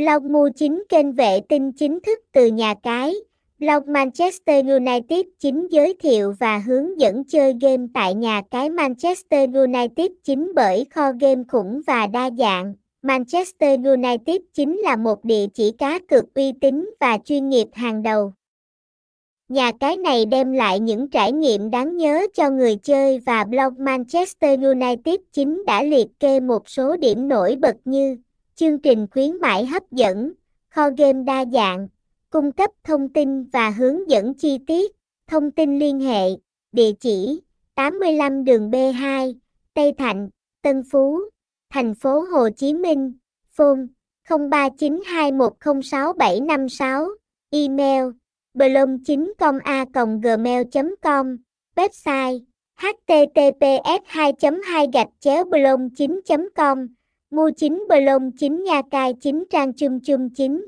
Blog mua chính kênh vệ tinh chính thức từ nhà cái. Blog Manchester United chính giới thiệu và hướng dẫn chơi game tại nhà cái Manchester United chính bởi kho game khủng và đa dạng. Manchester United chính là một địa chỉ cá cược uy tín và chuyên nghiệp hàng đầu. Nhà cái này đem lại những trải nghiệm đáng nhớ cho người chơi và blog Manchester United chính đã liệt kê một số điểm nổi bật như chương trình khuyến mãi hấp dẫn, kho game đa dạng, cung cấp thông tin và hướng dẫn chi tiết, thông tin liên hệ, địa chỉ 85 đường B2, Tây Thạnh, Tân Phú, thành phố Hồ Chí Minh, phone 0392106756, email blom9com.a.gmail.com, website https 2 2 gạch chéo blom 9 com. Ngô chính blog 9 nha cai 9 trang chung chung 9